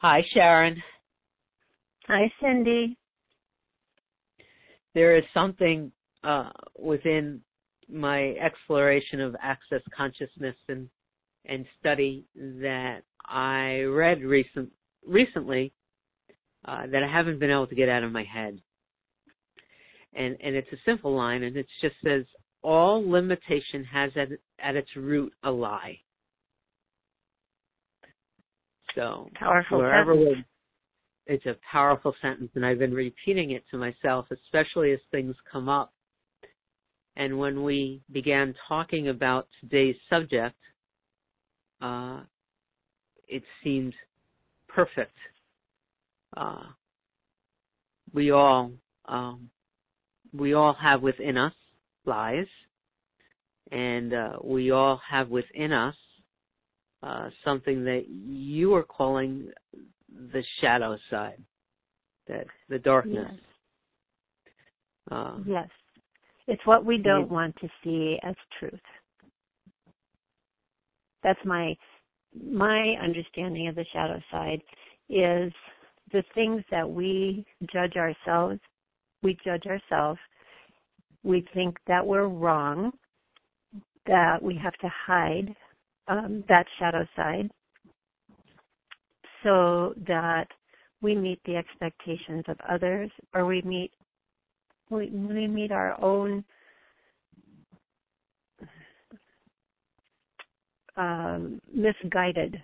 Hi, Sharon. Hi, Cindy. There is something uh, within my exploration of access consciousness and and study that I read recent recently uh, that I haven't been able to get out of my head. And and it's a simple line, and it just says all limitation has at at its root a lie. So powerful wherever sentence. it's a powerful sentence, and I've been repeating it to myself, especially as things come up. And when we began talking about today's subject, uh, it seemed perfect. Uh, we all um, we all have within us lies, and uh, we all have within us uh, something that you are calling the shadow side, that the darkness. Yes. Uh, yes. It's what we don't want to see as truth. That's my my understanding of the shadow side is the things that we judge ourselves, we judge ourselves, we think that we're wrong, that we have to hide um, that shadow side so that we meet the expectations of others or we meet we, we meet our own um, misguided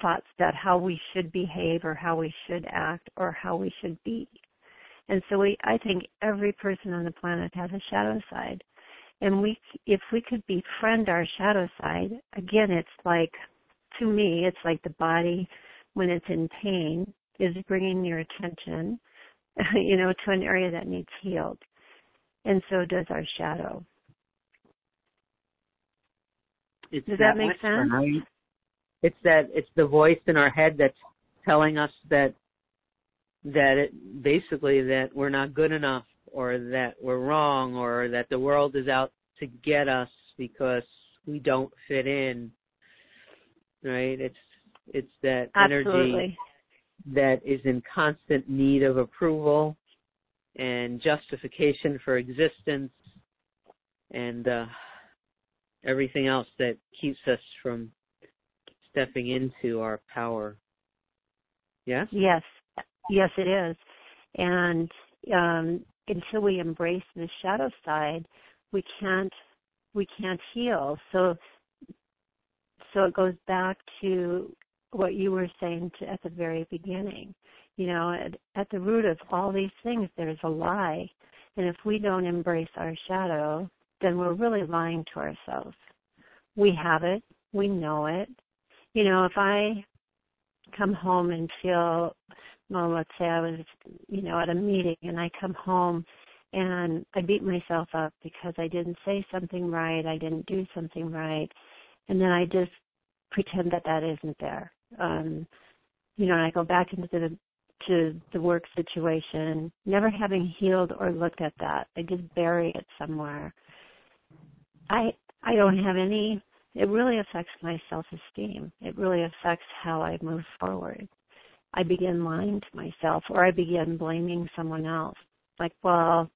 thoughts that how we should behave or how we should act or how we should be. And so we, I think every person on the planet has a shadow side. And we, if we could befriend our shadow side, again, it's like, to me, it's like the body when it's in pain is bringing your attention, you know, to an area that needs healed. And so does our shadow. It's Does that, that make sense? It's that it's the voice in our head that's telling us that that it basically that we're not good enough or that we're wrong or that the world is out to get us because we don't fit in. Right? It's it's that Absolutely. energy that is in constant need of approval and justification for existence and uh everything else that keeps us from stepping into our power. Yes? Yes. Yes, it is. And um, until we embrace the shadow side, we can't we can't heal. So so it goes back to what you were saying to, at the very beginning. You know, at, at the root of all these things, there's a lie. And if we don't embrace our shadow, then we're really lying to ourselves. We have it. We know it. You know, if I come home and feel, well, let's say I was, you know, at a meeting and I come home and I beat myself up because I didn't say something right, I didn't do something right, and then I just pretend that that isn't there. Um, you know, and I go back into the to the work situation, never having healed or looked at that. I just bury it somewhere. I I don't have any it really affects my self-esteem. It really affects how I move forward. I begin lying to myself or I begin blaming someone else. Like, well,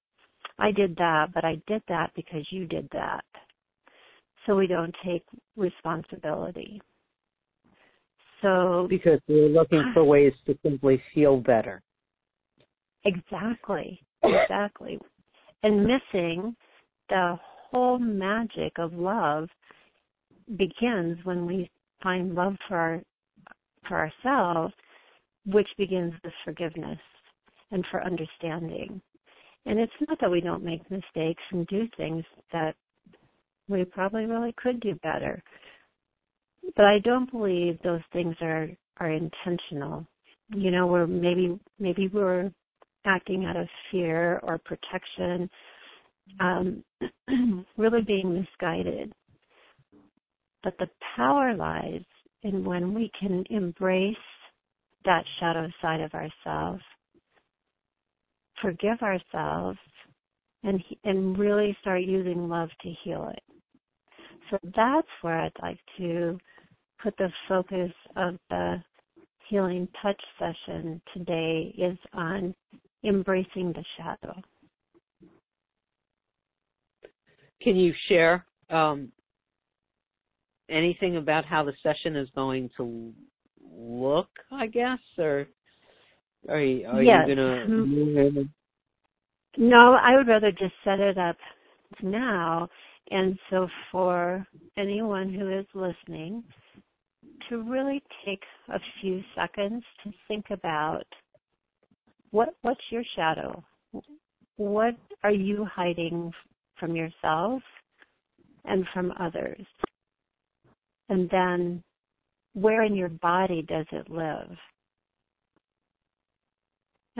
I did that, but I did that because you did that. So we don't take responsibility. So because we're looking for ways to simply feel better. Exactly. Exactly. and missing the whole magic of love begins when we find love for our, for ourselves, which begins with forgiveness and for understanding. And it's not that we don't make mistakes and do things that we probably really could do better. But I don't believe those things are are intentional. You know, we're maybe maybe we're acting out of fear or protection, um, really being misguided. But the power lies in when we can embrace that shadow side of ourselves, forgive ourselves, and and really start using love to heal it. So that's where I'd like to put the focus of the healing touch session today is on embracing the shadow. Can you share um, anything about how the session is going to look? I guess, or are you, are yes. you going mm-hmm. to? No, I would rather just set it up now. And so, for anyone who is listening, to really take a few seconds to think about what what's your shadow? What are you hiding from yourself and from others? And then where in your body does it live?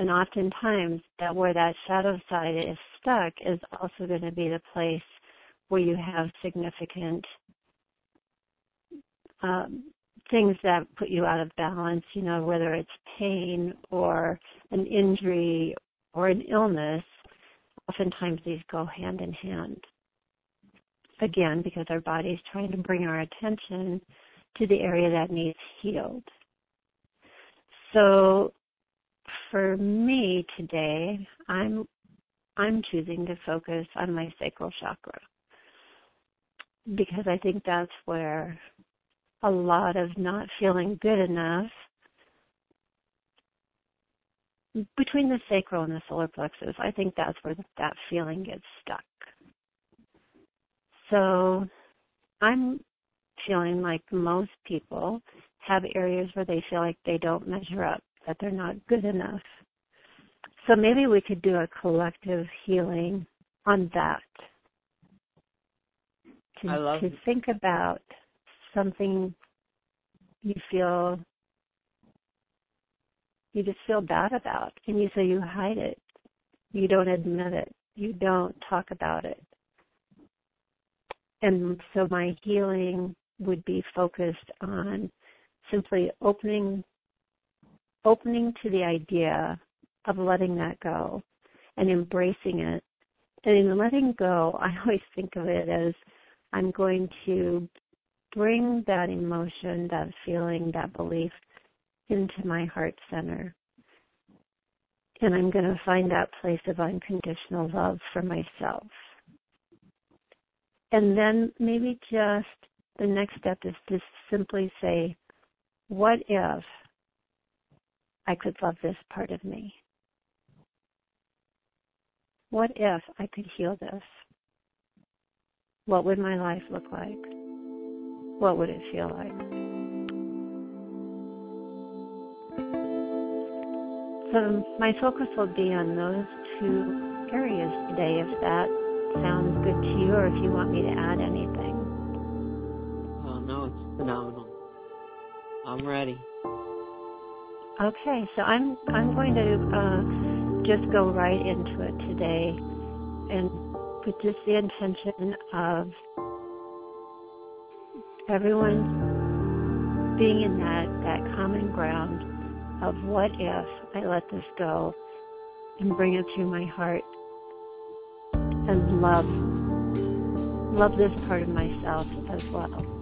And oftentimes that where that shadow side is stuck is also going to be the place where you have significant um, things that put you out of balance, you know, whether it's pain or an injury or an illness, oftentimes these go hand in hand. Again, because our body is trying to bring our attention to the area that needs healed. So for me today, I'm I'm choosing to focus on my sacral chakra because I think that's where a lot of not feeling good enough between the sacral and the solar plexus, I think that's where that feeling gets stuck. So I'm feeling like most people have areas where they feel like they don't measure up, that they're not good enough. So maybe we could do a collective healing on that. To, I love to think about something you feel you just feel bad about and you say you hide it you don't admit it you don't talk about it and so my healing would be focused on simply opening opening to the idea of letting that go and embracing it and in letting go i always think of it as i'm going to bring that emotion, that feeling, that belief into my heart center. And I'm going to find that place of unconditional love for myself. And then maybe just the next step is to simply say, what if I could love this part of me? What if I could heal this? What would my life look like? what would it feel like? So my focus will be on those two areas today, if that sounds good to you, or if you want me to add anything. Oh no, it's phenomenal. I'm ready. Okay, so I'm I'm going to uh, just go right into it today, and with just the intention of everyone being in that, that common ground of what if I let this go and bring it to my heart and love love this part of myself as well.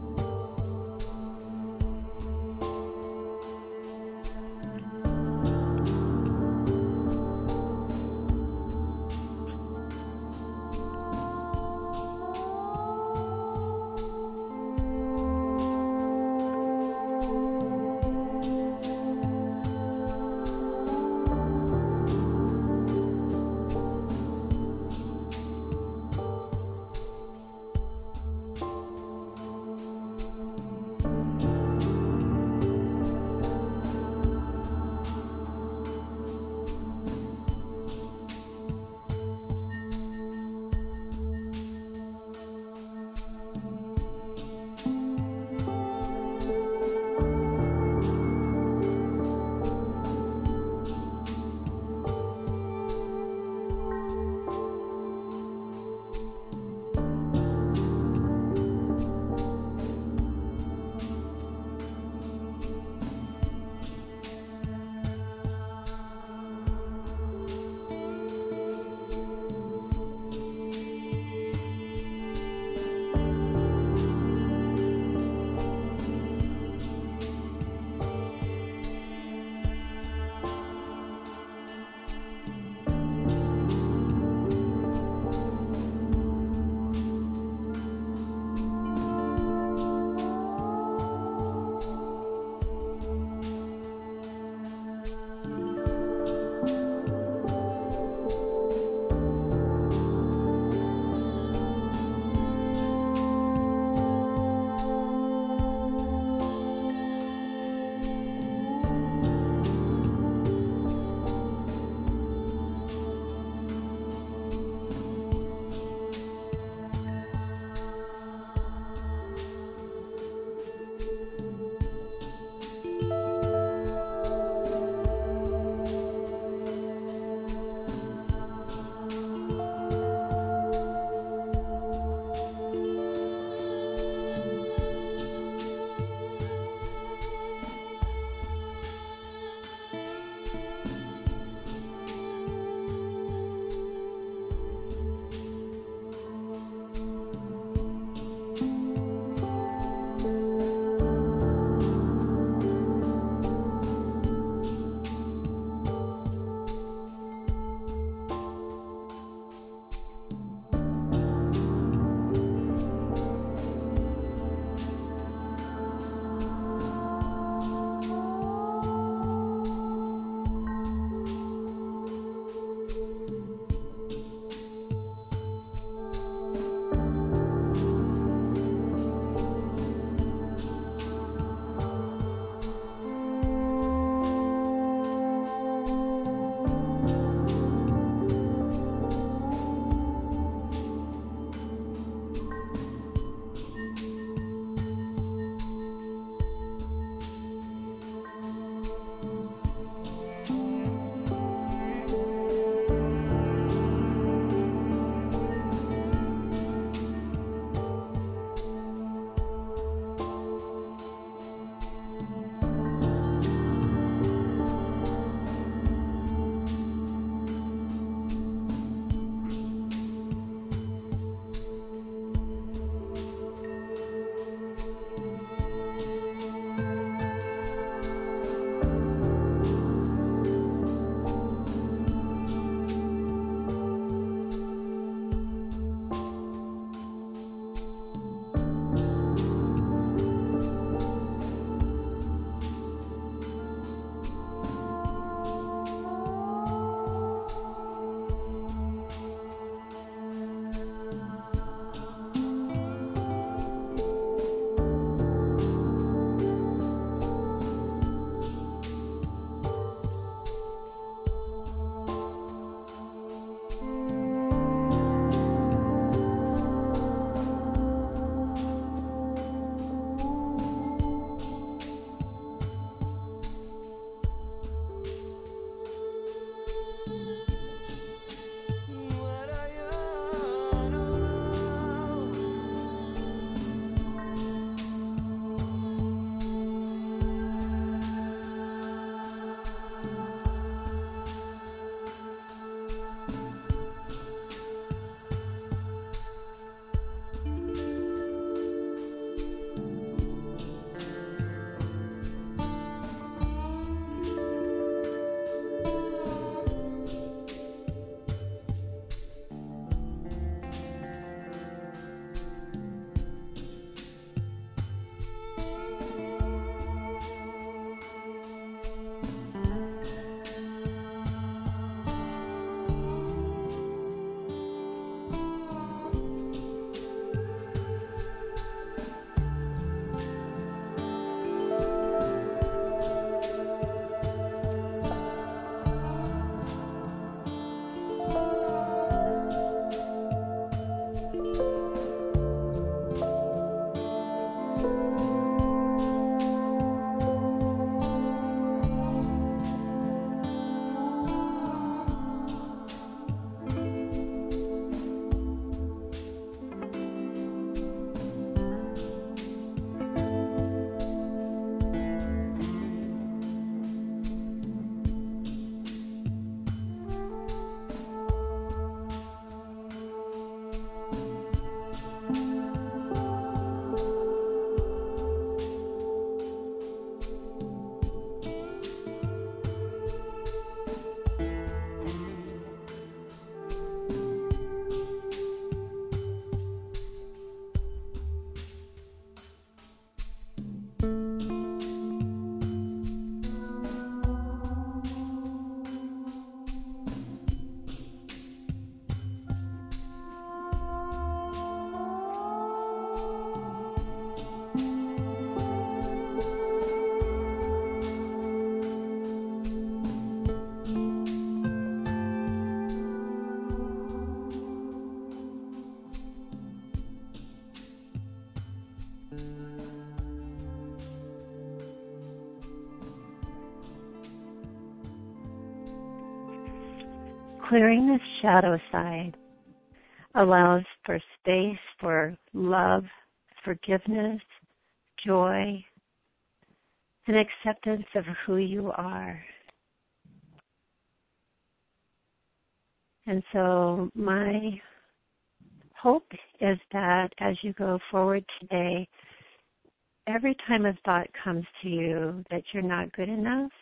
Clearing the shadow side allows for space for love, forgiveness, joy, and acceptance of who you are. And so my hope is that as you go forward today, every time a thought comes to you that you're not good enough,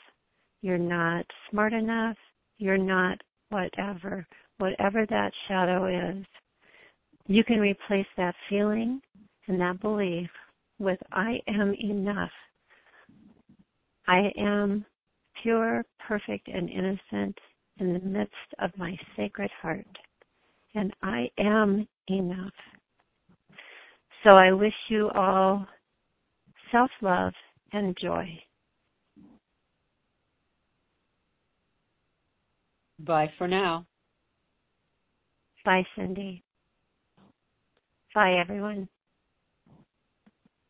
you're not smart enough, you're not whatever, whatever that shadow is, you can replace that feeling and that belief with I am enough. I am pure, perfect, and innocent in the midst of my sacred heart. And I am enough. So I wish you all self love and joy. Bye for now. Bye, Cindy. Bye, everyone.